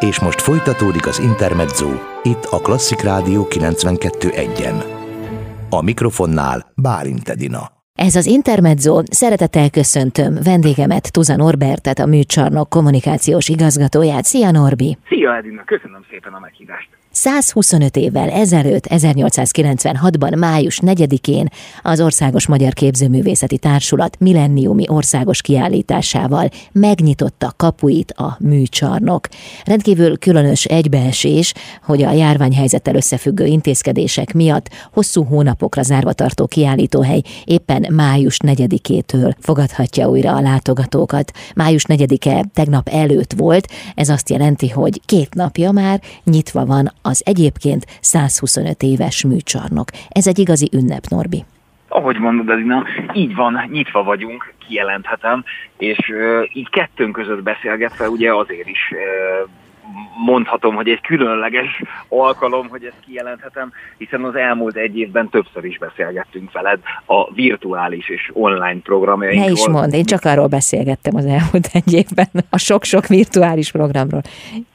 És most folytatódik az Intermezzo, itt a Klasszik Rádió 92.1-en. A mikrofonnál Bálint Edina. Ez az Intermezzo, szeretettel köszöntöm vendégemet, Tuza Norbertet, a műcsarnok kommunikációs igazgatóját. Szia Norbi! Szia Edina, köszönöm szépen a meghívást! 125 évvel ezelőtt, 1896-ban, május 4-én az Országos Magyar Képzőművészeti Társulat millenniumi országos kiállításával megnyitotta kapuit a műcsarnok. Rendkívül különös egybeesés, hogy a járványhelyzettel összefüggő intézkedések miatt hosszú hónapokra zárva tartó kiállítóhely éppen május 4-től fogadhatja újra a látogatókat. Május 4-e tegnap előtt volt, ez azt jelenti, hogy két napja már nyitva van az egyébként 125 éves műcsarnok. Ez egy igazi ünnep, Norbi. Ahogy mondod, Edina, így van, nyitva vagyunk, kijelenthetem, és uh, így kettőnk között beszélgetve ugye azért is uh, mondhatom, hogy egy különleges alkalom, hogy ezt kijelenthetem, hiszen az elmúlt egy évben többször is beszélgettünk veled a virtuális és online programjainkról. Ne is mond, én csak arról beszélgettem az elmúlt egy évben, a sok-sok virtuális programról.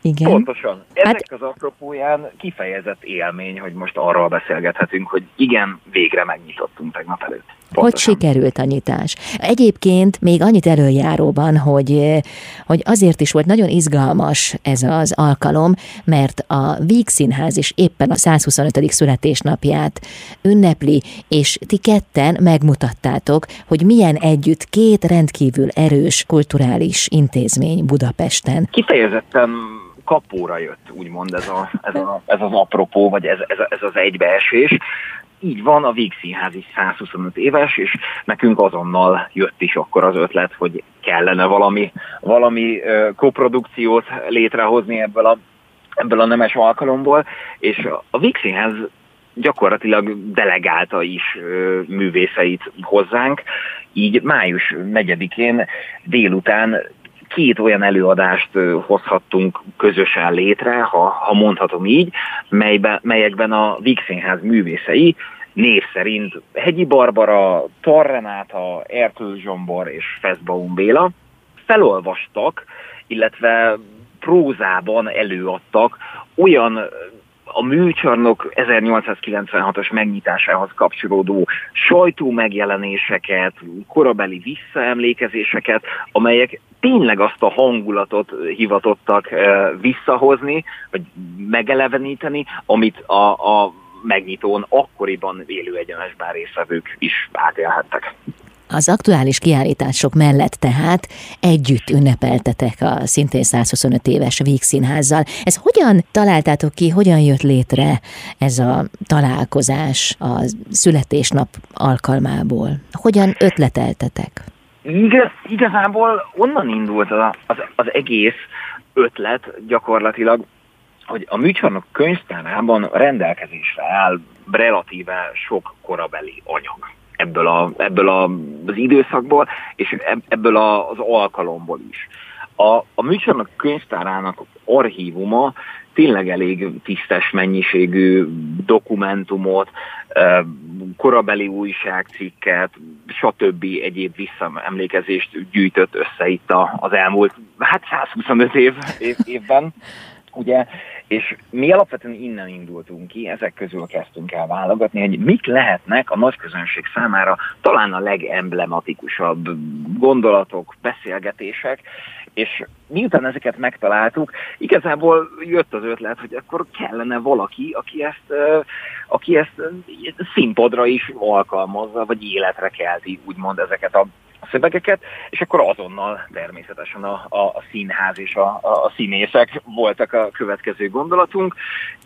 Igen. Pontosan. Ennek hát... az apropóján kifejezett élmény, hogy most arról beszélgethetünk, hogy igen, végre megnyitottunk tegnap előtt. Pontosan. Hogy sikerült a nyitás? Egyébként még annyit előjáróban, hogy, hogy azért is volt nagyon izgalmas ez az alkalom, mert a Víg Színház is éppen a 125. születésnapját ünnepli, és ti ketten megmutattátok, hogy milyen együtt két rendkívül erős kulturális intézmény Budapesten. Kifejezetten kapóra jött, úgymond ez, a, ez, a, ez az apropó, vagy ez, ez, ez az egybeesés így van, a Víg Színház is 125 éves, és nekünk azonnal jött is akkor az ötlet, hogy kellene valami, valami koprodukciót létrehozni ebből a, ebből a nemes alkalomból, és a Víg Színház gyakorlatilag delegálta is művészeit hozzánk, így május 4-én délután két olyan előadást hozhattunk közösen létre, ha, ha mondhatom így, melybe, melyekben a Víg Színház művészei név szerint Hegyi Barbara, Tarrenáta, Ertől Zsombor és Feszbaum Béla felolvastak, illetve prózában előadtak olyan a műcsarnok 1896-os megnyitásához kapcsolódó sajtó megjelenéseket, korabeli visszaemlékezéseket, amelyek tényleg azt a hangulatot hivatottak eh, visszahozni, vagy megeleveníteni, amit a, a megnyitón akkoriban élő egyenesben részvevők is átélhettek. Az aktuális kiállítások mellett tehát együtt ünnepeltetek a szintén 125 éves Víg Színházzal. Ez hogyan találtátok ki, hogyan jött létre ez a találkozás a születésnap alkalmából? Hogyan ötleteltetek? Igaz, igazából onnan indult az, az, az egész ötlet gyakorlatilag, hogy a műcsarnok könyvtárában rendelkezésre áll relatíve sok korabeli anyag ebből, a, ebből a, az időszakból, és ebből a, az alkalomból is. A, a műcsarnok könyvtárának archívuma tényleg elég tisztes mennyiségű dokumentumot, korabeli újságcikket, stb. egyéb visszaemlékezést gyűjtött össze itt az elmúlt, hát 125 év, év, évben ugye, és mi alapvetően innen indultunk ki, ezek közül kezdtünk el válogatni, hogy mik lehetnek a nagy közönség számára talán a legemblematikusabb gondolatok, beszélgetések, és miután ezeket megtaláltuk, igazából jött az ötlet, hogy akkor kellene valaki, aki ezt, aki ezt színpadra is alkalmazza, vagy életre kelti, úgymond ezeket a szövegeket, és akkor azonnal természetesen a, a, a színház és a, a, a színészek voltak a következő gondolatunk.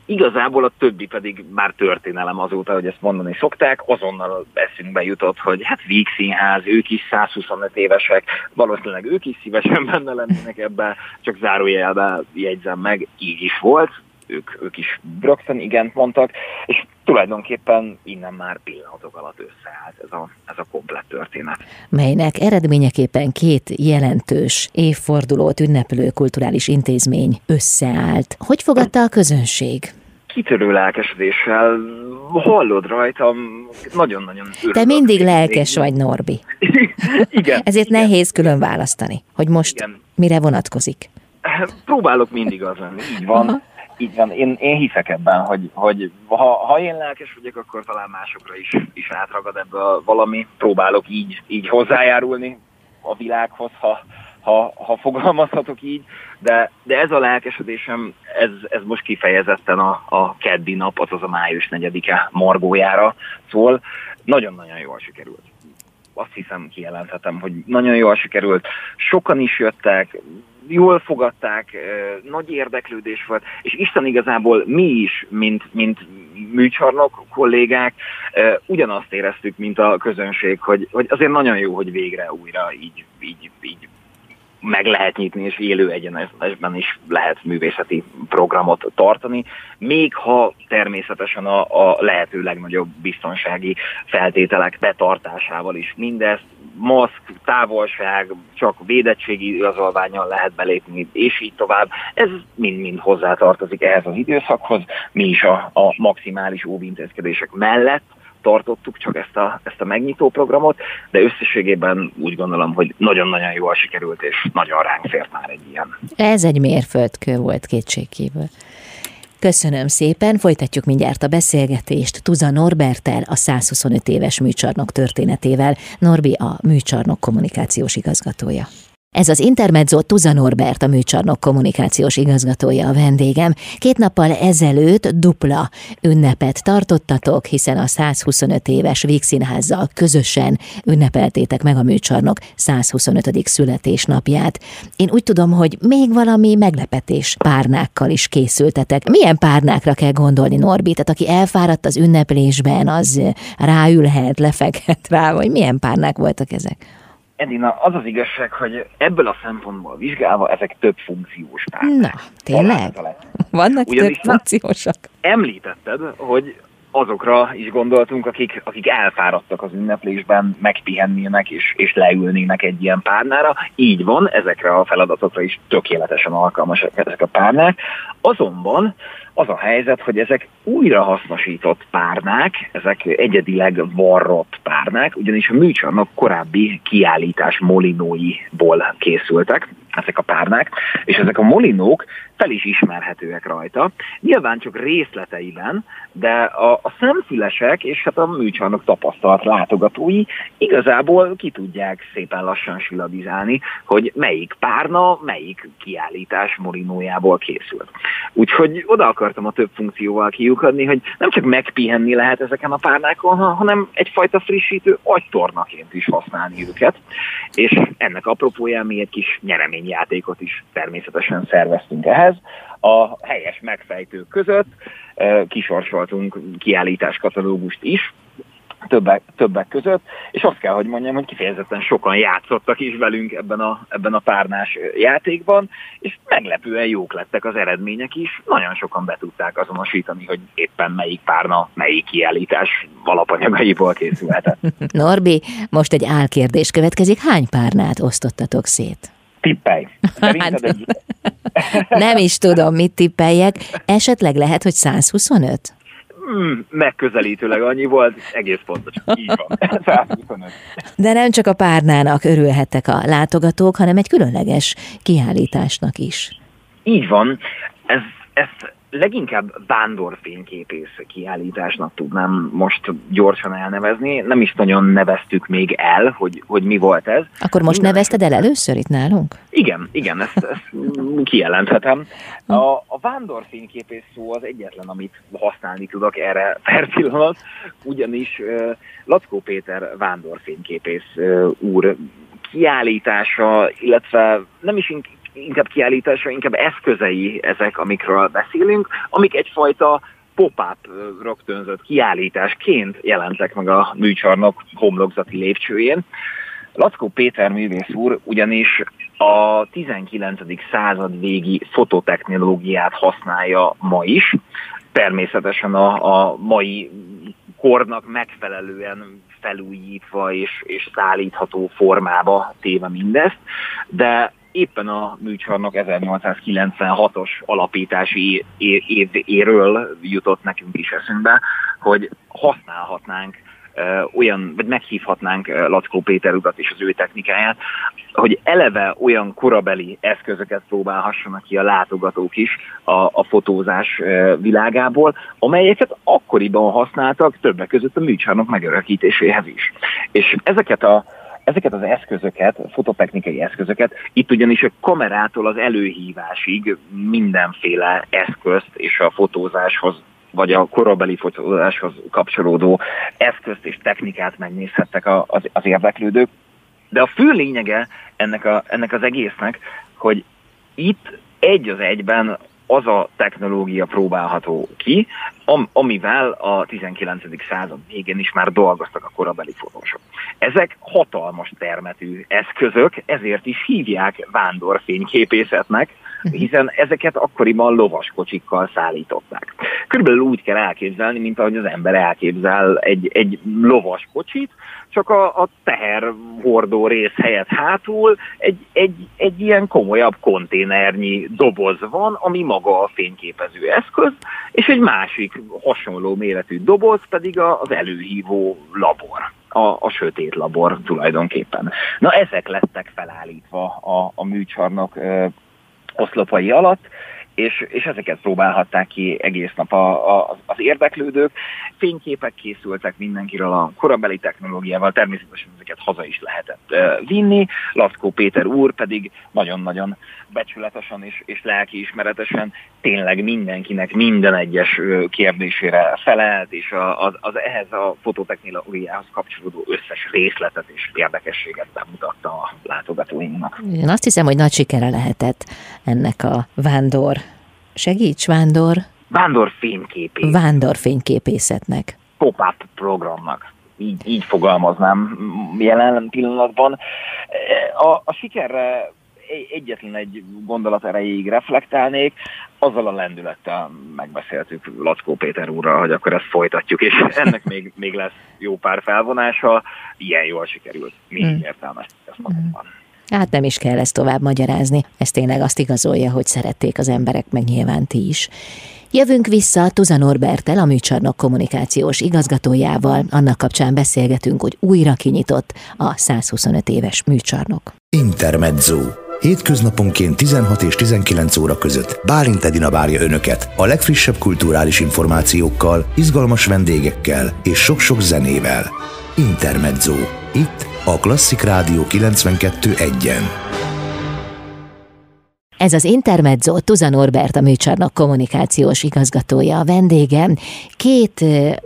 Igazából a többi pedig már történelem azóta, hogy ezt mondani szokták, azonnal eszünkbe jutott, hogy hát Víg Színház, ők is 125 évesek, valószínűleg ők is szívesen benne lennének ebbe, csak zárójelbe jegyzem meg, így is volt, ők, ők is rögtön igent mondtak, és tulajdonképpen innen már pillanatok alatt összeállt ez a, ez a komplett történet. Melynek eredményeképpen két jelentős évfordulót ünneplő kulturális intézmény összeállt. Hogy fogadta a közönség? kitörő lelkesedéssel hallod rajtam, nagyon-nagyon. Te mindig lelkes vagy, Norbi. igen. Ezért igen. nehéz külön választani, hogy most igen. mire vonatkozik. Próbálok mindig az lenni, így van. Így van, én, én hiszek ebben, hogy, hogy ha, ha én lelkes vagyok, akkor talán másokra is, is átragad ebből valami. Próbálok így, így hozzájárulni a világhoz, ha, ha, ha fogalmazhatok így, de, de ez a lelkesedésem, ez, ez most kifejezetten a, a keddi nap, azaz a május 4-e margójára szól. Nagyon-nagyon jól sikerült azt hiszem kijelenthetem, hogy nagyon jól sikerült. Sokan is jöttek, jól fogadták, nagy érdeklődés volt, és Isten igazából mi is, mint, mint műcsarnok kollégák, ugyanazt éreztük, mint a közönség, hogy, hogy azért nagyon jó, hogy végre újra így, így, így meg lehet nyitni, és élő egyenesben is lehet művészeti programot tartani, még ha természetesen a, a lehető legnagyobb biztonsági feltételek betartásával is. Mindezt maszk, távolság, csak védettségi igazolványal lehet belépni, és így tovább. Ez mind-mind hozzátartozik ehhez az időszakhoz. Mi is a, a maximális óvintézkedések mellett tartottuk csak ezt a, ezt a megnyitó programot, de összességében úgy gondolom, hogy nagyon-nagyon jól sikerült, és nagyon ránk fért már egy ilyen. Ez egy mérföldkő volt kétségkívül. Köszönöm szépen, folytatjuk mindjárt a beszélgetést Tuza Norbertel, a 125 éves műcsarnok történetével. Norbi a műcsarnok kommunikációs igazgatója. Ez az Intermezzo Tuza Norbert, a műcsarnok kommunikációs igazgatója a vendégem. Két nappal ezelőtt dupla ünnepet tartottatok, hiszen a 125 éves Vígszínházzal közösen ünnepeltétek meg a műcsarnok 125. születésnapját. Én úgy tudom, hogy még valami meglepetés párnákkal is készültetek. Milyen párnákra kell gondolni, Norbi? Tehát aki elfáradt az ünneplésben, az ráülhet, lefekhet rá, vagy milyen párnák voltak ezek? Edina, az az igazság, hogy ebből a szempontból vizsgálva ezek több funkciós párnák. Na, tényleg? Vannak Ugyanis több funkciósak? Említetted, hogy azokra is gondoltunk, akik, akik elfáradtak az ünneplésben, megpihennének és, és leülnének egy ilyen párnára. Így van, ezekre a feladatokra is tökéletesen alkalmasak ezek a párnák. Azonban az a helyzet, hogy ezek újrahasznosított párnák, ezek egyedileg varrott párnák, ugyanis a műcsarnok korábbi kiállítás molinóiból készültek, ezek a párnák, és ezek a molinók fel is ismerhetőek rajta. Nyilván csak részleteiben, de a, a szemfülesek és hát a műcsarnok tapasztalt látogatói igazából ki tudják szépen lassan silabizálni, hogy melyik párna, melyik kiállítás molinójából készült. Úgyhogy oda akartam a több funkcióval kiukadni, hogy nem csak megpihenni lehet ezeken a párnákon, hanem egyfajta frissítő agytornaként is használni őket. És ennek apropóján mi egy kis nyereményjátékot is természetesen szerveztünk ehhez. A helyes megfejtők között eh, kisorsoltunk kiállításkatalógust is, többek, többek között, és azt kell, hogy mondjam, hogy kifejezetten sokan játszottak is velünk ebben a, ebben a párnás játékban, és meglepően jók lettek az eredmények is. Nagyon sokan be tudták azonosítani, hogy éppen melyik párna, melyik kiállítás alapanyagaiból készülhetett. Norbi, most egy álkérdés következik. Hány párnát osztottatok szét? Tippelj. Hát, egy... nem is tudom, mit tippeljek. Esetleg lehet, hogy 125? Hmm, megközelítőleg annyi volt, egész pontos. Így van. 125. De nem csak a párnának örülhettek a látogatók, hanem egy különleges kiállításnak is. Így van. Ez, ezt leginkább vándorfényképész kiállításnak tudnám most gyorsan elnevezni. Nem is nagyon neveztük még el, hogy, hogy mi volt ez. Akkor most Minden nevezted el először itt nálunk? Igen, igen, ezt, ezt kijelenthetem. A, a vándorfényképész szó az egyetlen, amit használni tudok erre per pillanat, ugyanis Lackó Péter vándorfényképész úr kiállítása, illetve nem is inkább kiállítása, inkább eszközei ezek, amikről beszélünk, amik egyfajta pop-up rögtönzött kiállításként jelentek meg a műcsarnok homlokzati lépcsőjén. Lackó Péter művész úr ugyanis a 19. század végi fototechnológiát használja ma is, természetesen a, a mai kornak megfelelően felújítva és, és szállítható formába téve mindezt, de éppen a műcsarnok 1896-os alapítási évéről jutott nekünk is eszünkbe, hogy használhatnánk olyan, vagy meghívhatnánk Lackó Péter urat és az ő technikáját, hogy eleve olyan korabeli eszközöket próbálhassanak ki a látogatók is a, a fotózás világából, amelyeket akkoriban használtak többek között a műcsarnok megörökítéséhez is. És ezeket a ezeket az eszközöket, fototechnikai eszközöket, itt ugyanis a kamerától az előhívásig mindenféle eszközt és a fotózáshoz vagy a korabeli fotózáshoz kapcsolódó eszközt és technikát megnézhettek az, az érdeklődők. De a fő lényege ennek, a, ennek az egésznek, hogy itt egy az egyben az a technológia próbálható ki, am, amivel a 19. század végén is már dolgoztak a korabeli fotósok. Ezek hatalmas termetű eszközök, ezért is hívják vándorfényképészetnek, hiszen ezeket akkoriban lovaskocsikkal szállították. Körülbelül úgy kell elképzelni, mint ahogy az ember elképzel egy, egy lovaskocsit, csak a, a teherhordó rész helyett hátul egy, egy, egy ilyen komolyabb konténernyi doboz van, ami maga a fényképező eszköz, és egy másik hasonló méretű doboz pedig az előhívó labor. A, a sötét labor tulajdonképpen. Na ezek lettek felállítva a, a műcsarnok oszlopai alatt, és, és ezeket próbálhatták ki egész nap a, a, az érdeklődők. Fényképek készültek mindenkiről a korabeli technológiával, természetesen ezeket haza is lehetett uh, vinni. Laszkó Péter úr pedig nagyon-nagyon becsületesen és, és lelkiismeretesen tényleg mindenkinek minden egyes kérdésére felelt, és a, az, az ehhez a fototechnológiához kapcsolódó összes részletet és érdekességet bemutatta a látogatóinknak. Én azt hiszem, hogy nagy sikere lehetett ennek a vándor segíts, vándor? Vándorfényképészet. Vándorfényképészetnek. Pop-up programnak. Így, így fogalmaznám jelen pillanatban. A, a sikerre egyetlen egy gondolat erejéig reflektálnék, azzal a lendülettel megbeszéltük Lackó Péter úrral, hogy akkor ezt folytatjuk, és ennek még, még lesz jó pár felvonása, ilyen jól sikerült. Mi mm. értelmeztük ezt magunkban. Mm. Hát nem is kell ezt tovább magyarázni. Ez tényleg azt igazolja, hogy szerették az emberek, meg nyilván ti is. Jövünk vissza Tuza Norbertel, a műcsarnok kommunikációs igazgatójával. Annak kapcsán beszélgetünk, hogy újra kinyitott a 125 éves műcsarnok. Intermezzo. Hétköznaponként 16 és 19 óra között Bálint Edina várja Önöket a legfrissebb kulturális információkkal, izgalmas vendégekkel és sok-sok zenével. Intermezzo. Itt a Klasszik Rádió 92.1-en. Ez az Intermezzo, Tuza Norbert, a műcsarnok kommunikációs igazgatója, a vendége. Két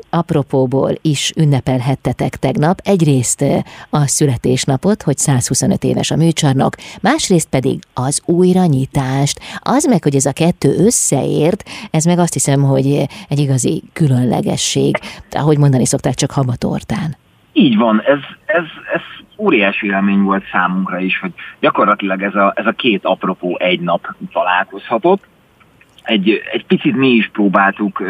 apropóból is ünnepelhettetek tegnap. Egyrészt a születésnapot, hogy 125 éves a műcsarnok, másrészt pedig az újranyitást. Az meg, hogy ez a kettő összeért, ez meg azt hiszem, hogy egy igazi különlegesség. Ahogy mondani szokták, csak habatortán. Így van, ez, ez, ez óriási élmény volt számunkra is, hogy gyakorlatilag ez a, ez a két apropó egy nap találkozhatott. Egy, egy picit mi is próbáltuk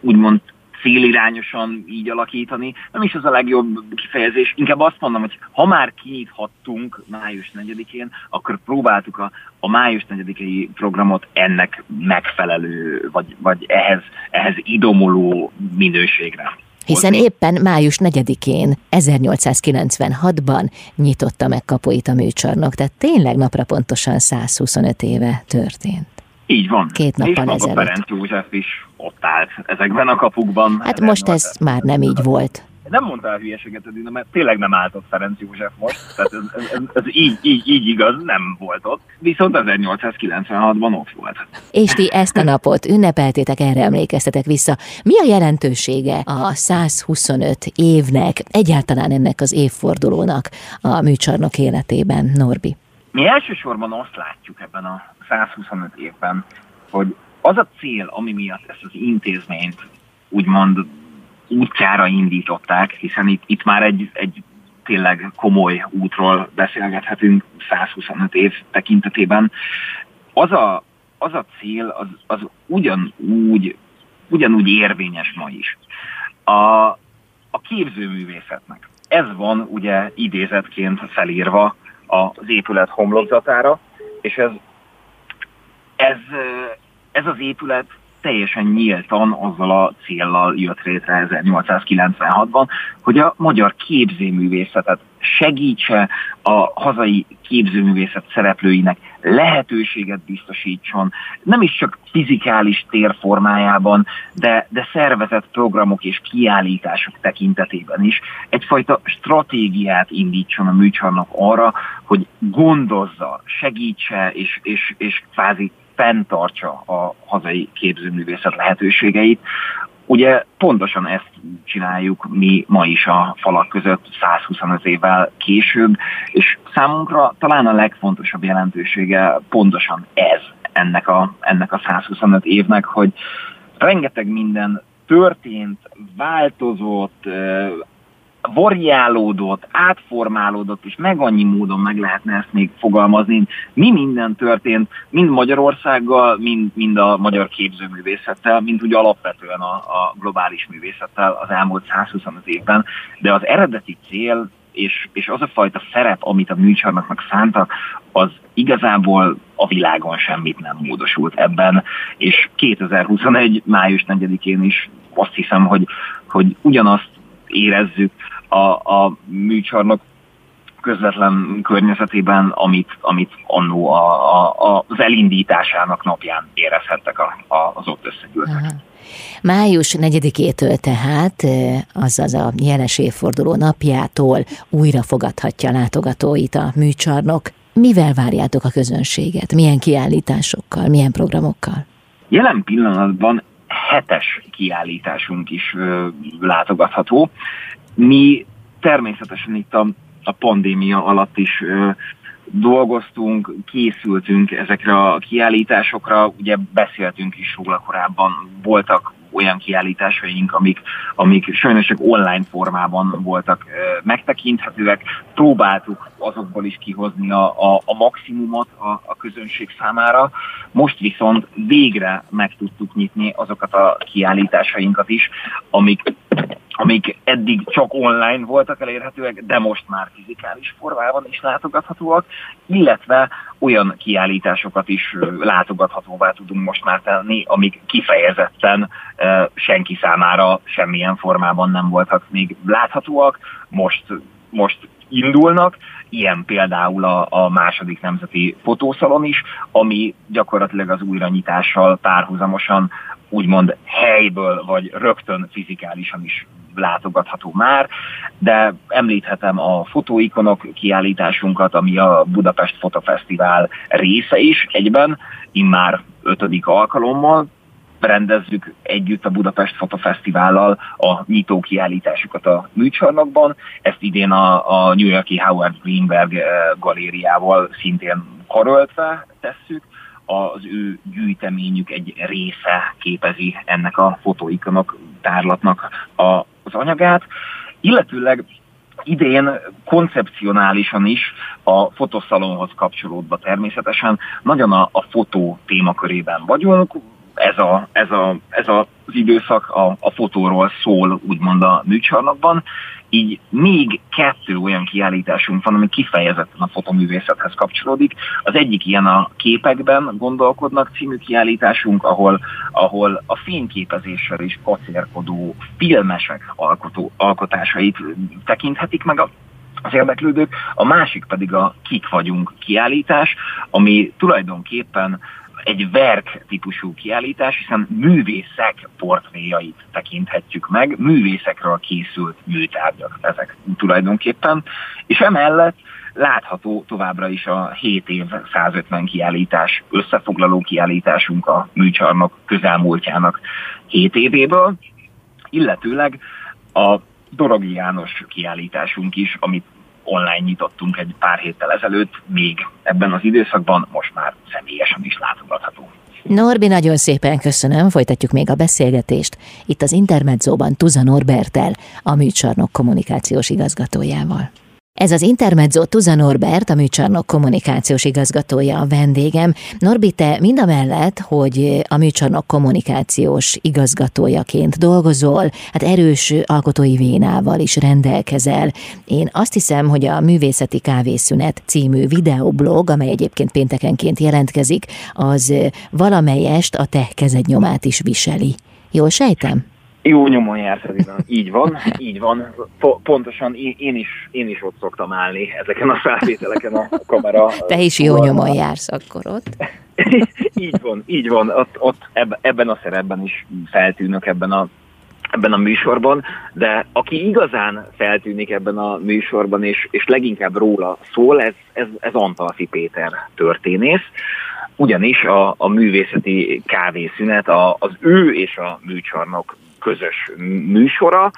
úgymond célirányosan így alakítani. Nem is az a legjobb kifejezés, inkább azt mondom, hogy ha már kinyithattunk május 4-én, akkor próbáltuk a, a május 4-i programot ennek megfelelő, vagy, vagy ehhez, ehhez idomuló minőségre hiszen éppen május 4-én, 1896-ban nyitotta meg kapuit a műcsarnok, tehát tényleg napra pontosan 125 éve történt. Így van. Két nappal És ezelőtt. Ferenc József is ott állt ezekben a kapukban. Hát most ez már nem így volt nem mondtál hülyeséget, Edina, mert tényleg nem állt ott Ferenc József most, tehát ez, ez, ez, ez így, így, így igaz, nem volt ott, viszont 1896-ban ott volt. És ti ezt a napot ünnepeltétek, erre emlékeztetek vissza. Mi a jelentősége a 125 évnek, egyáltalán ennek az évfordulónak a műcsarnok életében, Norbi? Mi elsősorban azt látjuk ebben a 125 évben, hogy az a cél, ami miatt ezt az intézményt úgymond útjára indították, hiszen itt, itt már egy, egy tényleg komoly útról beszélgethetünk 125 év tekintetében. Az a, az a cél, az, az ugyanúgy, ugyanúgy érvényes ma is. A, a képzőművészetnek. Ez van ugye idézetként felírva az épület homlokzatára, és ez, ez, ez az épület teljesen nyíltan azzal a céllal jött létre 1896-ban, hogy a magyar képzőművészetet segítse a hazai képzőművészet szereplőinek lehetőséget biztosítson, nem is csak fizikális tér formájában, de, de szervezett programok és kiállítások tekintetében is egyfajta stratégiát indítson a műcsarnok arra, hogy gondozza, segítse és, és, és kvázi fenntartsa a hazai képzőművészet lehetőségeit. Ugye pontosan ezt csináljuk mi ma is a falak között 125 évvel később, és számunkra talán a legfontosabb jelentősége pontosan ez ennek a, ennek a 125 évnek, hogy rengeteg minden történt, változott, variálódott, átformálódott, és meg annyi módon meg lehetne ezt még fogalmazni. Mi minden történt, mind Magyarországgal, mind, mind a magyar képzőművészettel, mind úgy alapvetően a, a globális művészettel az elmúlt 125 évben, de az eredeti cél és, és az a fajta szerep, amit a műcsarnoknak szántak, az igazából a világon semmit nem módosult ebben, és 2021. május 4-én is azt hiszem, hogy, hogy ugyanazt érezzük a, a műcsarnok közvetlen környezetében, amit, amit annó a, a, az elindításának napján érezhettek a, a, az ott összegyűltek. Aha. Május 4-től tehát, azaz a jeles évforduló napjától újra fogadhatja látogatóit a műcsarnok. Mivel várjátok a közönséget? Milyen kiállításokkal, milyen programokkal? Jelen pillanatban hetes kiállításunk is ö, látogatható. Mi természetesen itt a, a pandémia alatt is ö, dolgoztunk, készültünk ezekre a kiállításokra, ugye beszéltünk is róla korábban, voltak olyan kiállításaink, amik, amik sajnos csak online formában voltak megtekinthetőek. Próbáltuk azokból is kihozni a, a, a maximumot a, a közönség számára. Most viszont végre meg tudtuk nyitni azokat a kiállításainkat is, amik amik eddig csak online voltak elérhetőek, de most már fizikális formában is látogathatóak, illetve olyan kiállításokat is látogathatóvá tudunk most már tenni, amik kifejezetten senki számára semmilyen formában nem voltak még láthatóak, most, most indulnak, ilyen például a, a második nemzeti fotószalon is, ami gyakorlatilag az újranyitással párhuzamosan úgymond helyből, vagy rögtön fizikálisan is látogatható már, de említhetem a fotóikonok kiállításunkat, ami a Budapest Fotofesztivál része is egyben, immár ötödik alkalommal, rendezzük együtt a Budapest Fotofesztivállal a nyitó kiállításukat a műcsarnokban. Ezt idén a, a New Yorki Howard Greenberg eh, galériával szintén karöltve tesszük. Az ő gyűjteményük egy része képezi ennek a fotóikonok tárlatnak a, az anyagát. Illetőleg idén koncepcionálisan is a fotoszalonhoz kapcsolódva természetesen nagyon a, a fotó témakörében vagyunk ez, a, ez, a, ez az időszak a, a fotóról szól, úgymond a műcsarnokban. Így még kettő olyan kiállításunk van, ami kifejezetten a fotoművészethez kapcsolódik. Az egyik ilyen a képekben gondolkodnak című kiállításunk, ahol, ahol a fényképezéssel is kacérkodó filmesek alkotó, alkotásait tekinthetik meg a az érdeklődők, a másik pedig a Kik vagyunk kiállítás, ami tulajdonképpen egy verk típusú kiállítás, hiszen művészek portréjait tekinthetjük meg, művészekről készült műtárgyak ezek tulajdonképpen, és emellett látható továbbra is a 7 év 150 kiállítás, összefoglaló kiállításunk a műcsarnok közelmúltjának 7 évéből, illetőleg a Dorogi János kiállításunk is, amit online nyitottunk egy pár héttel ezelőtt, még ebben az időszakban most már személyesen is látogatható. Norbi, nagyon szépen köszönöm, folytatjuk még a beszélgetést. Itt az Intermedzóban Tuza Norbertel, a műcsarnok kommunikációs igazgatójával. Ez az Intermezzo Tuza Norbert, a műcsarnok kommunikációs igazgatója a vendégem. Norbi, te mind a mellett, hogy a műcsarnok kommunikációs igazgatójaként dolgozol, hát erős alkotói vénával is rendelkezel. Én azt hiszem, hogy a Művészeti Kávészünet című videoblog, amely egyébként péntekenként jelentkezik, az valamelyest a te kezednyomát is viseli. Jól sejtem? Jó nyomon jársz, így van, így van. Pontosan én is, én is ott szoktam állni ezeken a felvételeken a kamera. Te is jó nyomon jársz akkor ott. így van, így van. Ott, ott ebben a szerepben is feltűnök ebben a ebben a műsorban, de aki igazán feltűnik ebben a műsorban, és, és leginkább róla szól, ez, ez, ez Antalfi Péter történész, ugyanis a, a művészeti kávészünet a, az ő és a műcsarnok közös műsora,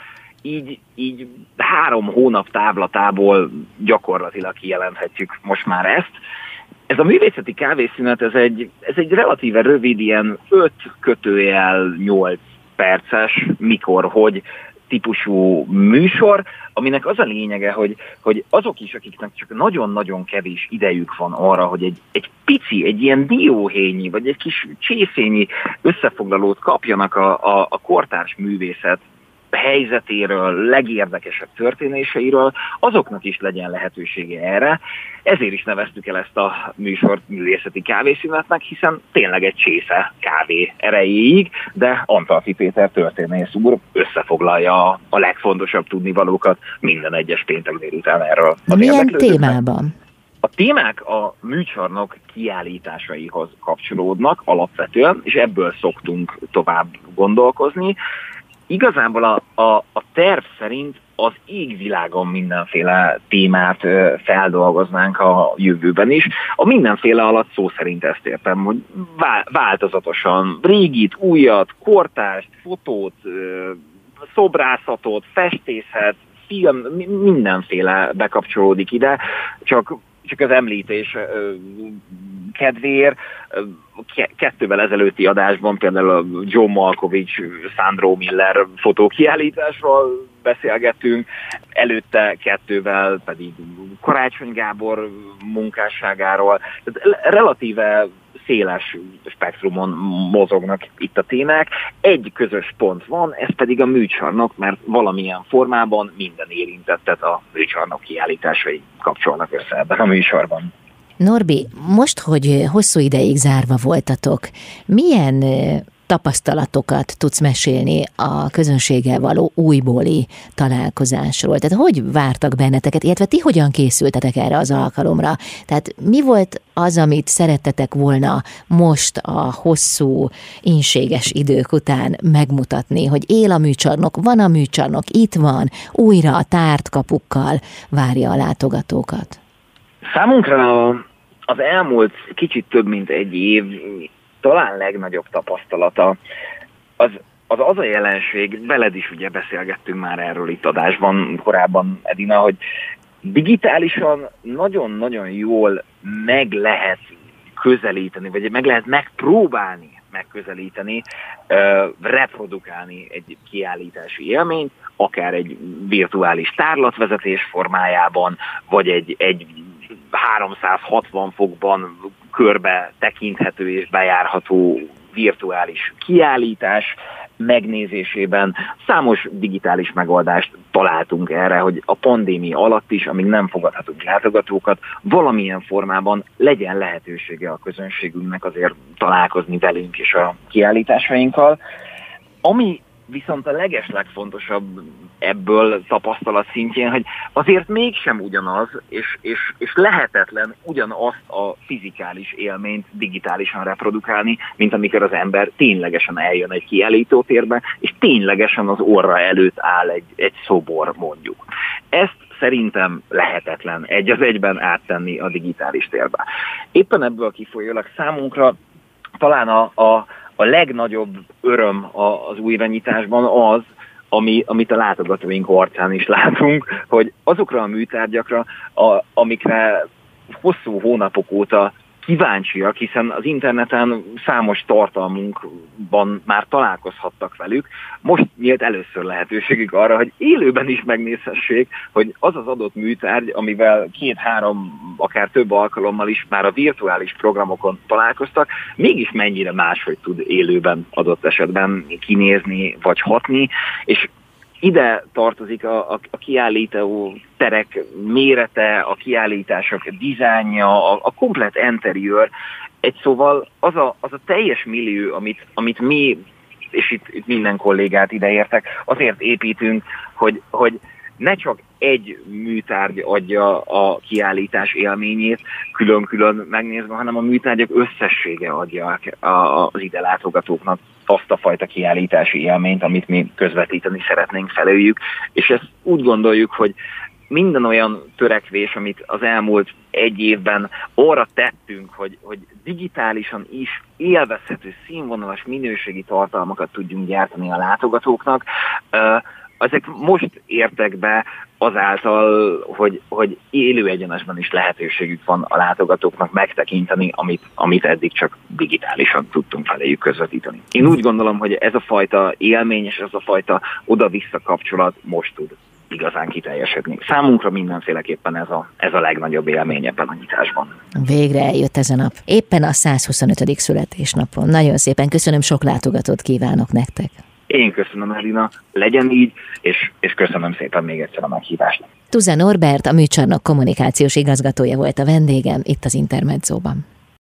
így, így három hónap távlatából gyakorlatilag kijelenthetjük most már ezt. Ez a művészeti kávészünet, ez egy, ez egy relatíve rövid, ilyen 5 kötőjel 8 perces, mikor, hogy típusú műsor, aminek az a lényege, hogy, hogy azok is, akiknek csak nagyon-nagyon kevés idejük van arra, hogy egy, egy pici, egy ilyen dióhényi, vagy egy kis csészényi összefoglalót kapjanak a, a, a kortárs művészet helyzetéről, legérdekesebb történéseiről, azoknak is legyen lehetősége erre. Ezért is neveztük el ezt a műsort művészeti kávészünetnek, hiszen tényleg egy csésze kávé erejéig, de Antalfi Péter történész úr összefoglalja a legfontosabb tudnivalókat minden egyes péntek délután erről. Milyen témában? A témák a műcsarnok kiállításaihoz kapcsolódnak alapvetően, és ebből szoktunk tovább gondolkozni igazából a, a, a terv szerint az égvilágon mindenféle témát feldolgoznánk a jövőben is. A mindenféle alatt szó szerint ezt értem, hogy változatosan régit, újat, kortást, fotót, szobrászatot, festészet, film, mindenféle bekapcsolódik ide, csak csak az említés kedvéért kettővel ezelőtti adásban például a John Malkovich, Sandro Miller fotókiállításról beszélgettünk, előtte kettővel pedig Karácsony Gábor munkásságáról. Tehát relatíve széles spektrumon mozognak itt a témák. Egy közös pont van, ez pedig a műcsarnok, mert valamilyen formában minden érintettet a műcsarnok kiállításai kapcsolnak össze ebben a műsorban. Norbi, most, hogy hosszú ideig zárva voltatok, milyen tapasztalatokat tudsz mesélni a közönséggel való újbóli találkozásról? Tehát hogy vártak benneteket, illetve ti hogyan készültetek erre az alkalomra? Tehát mi volt az, amit szerettetek volna most a hosszú, inséges idők után megmutatni, hogy él a műcsarnok, van a műcsarnok, itt van, újra a tárt kapukkal várja a látogatókat? Számunkra az elmúlt kicsit több mint egy év talán legnagyobb tapasztalata. Az az az a jelenség, veled is ugye beszélgettünk már erről itt adásban korábban, Edina, hogy digitálisan nagyon-nagyon jól meg lehet közelíteni, vagy meg lehet megpróbálni megközelíteni, reprodukálni egy kiállítási élményt, akár egy virtuális tárlatvezetés formájában, vagy egy, egy 360 fokban körbe tekinthető és bejárható virtuális kiállítás megnézésében számos digitális megoldást találtunk erre, hogy a pandémia alatt is, amíg nem fogadhatunk látogatókat, valamilyen formában legyen lehetősége a közönségünknek azért találkozni velünk és a kiállításainkkal. Ami Viszont a leges legfontosabb ebből tapasztalat szintjén, hogy azért mégsem ugyanaz, és, és, és lehetetlen ugyanazt a fizikális élményt digitálisan reprodukálni, mint amikor az ember ténylegesen eljön egy kiállítótérbe, és ténylegesen az orra előtt áll egy, egy szobor mondjuk. Ezt szerintem lehetetlen egy az egyben áttenni a digitális térbe. Éppen ebből kifolyólag számunkra talán a, a a legnagyobb öröm az újranyitásban az, ami, amit a látogatóink arcán is látunk, hogy azokra a műtárgyakra, a, amikre hosszú hónapok óta kíváncsiak, hiszen az interneten számos tartalmunkban már találkozhattak velük. Most nyílt először lehetőségük arra, hogy élőben is megnézhessék, hogy az az adott műtárgy, amivel két-három, akár több alkalommal is már a virtuális programokon találkoztak, mégis mennyire máshogy tud élőben adott esetben kinézni vagy hatni, és ide tartozik a, a, a kiállító terek mérete, a kiállítások dizájnja, a, a komplet interiőr. Egy szóval az a, az a teljes millió, amit, amit mi, és itt, itt minden kollégát ideértek, azért építünk, hogy, hogy ne csak egy műtárgy adja a kiállítás élményét külön-külön megnézve, hanem a műtárgyak összessége adja az ide látogatóknak azt a fajta kiállítási élményt, amit mi közvetíteni szeretnénk felőjük, és ezt úgy gondoljuk, hogy minden olyan törekvés, amit az elmúlt egy évben arra tettünk, hogy, hogy digitálisan is élvezhető, színvonalas minőségi tartalmakat tudjunk gyártani a látogatóknak, ezek most értek be azáltal, hogy, hogy élő egyenesben is lehetőségük van a látogatóknak megtekinteni, amit, amit eddig csak digitálisan tudtunk feléjük közvetíteni. Én úgy gondolom, hogy ez a fajta élmény és ez a fajta oda-vissza kapcsolat most tud igazán kiteljesedni. Számunkra mindenféleképpen ez a, ez a legnagyobb élmény ebben a nyitásban. Végre eljött ez a nap. Éppen a 125. születésnapon. Nagyon szépen köszönöm, sok látogatót kívánok nektek. Én köszönöm, Elina, legyen így, és, és köszönöm szépen még egyszer a meghívást. Tuza Norbert, a műcsarnok kommunikációs igazgatója volt a vendégem itt az Intermedzóban.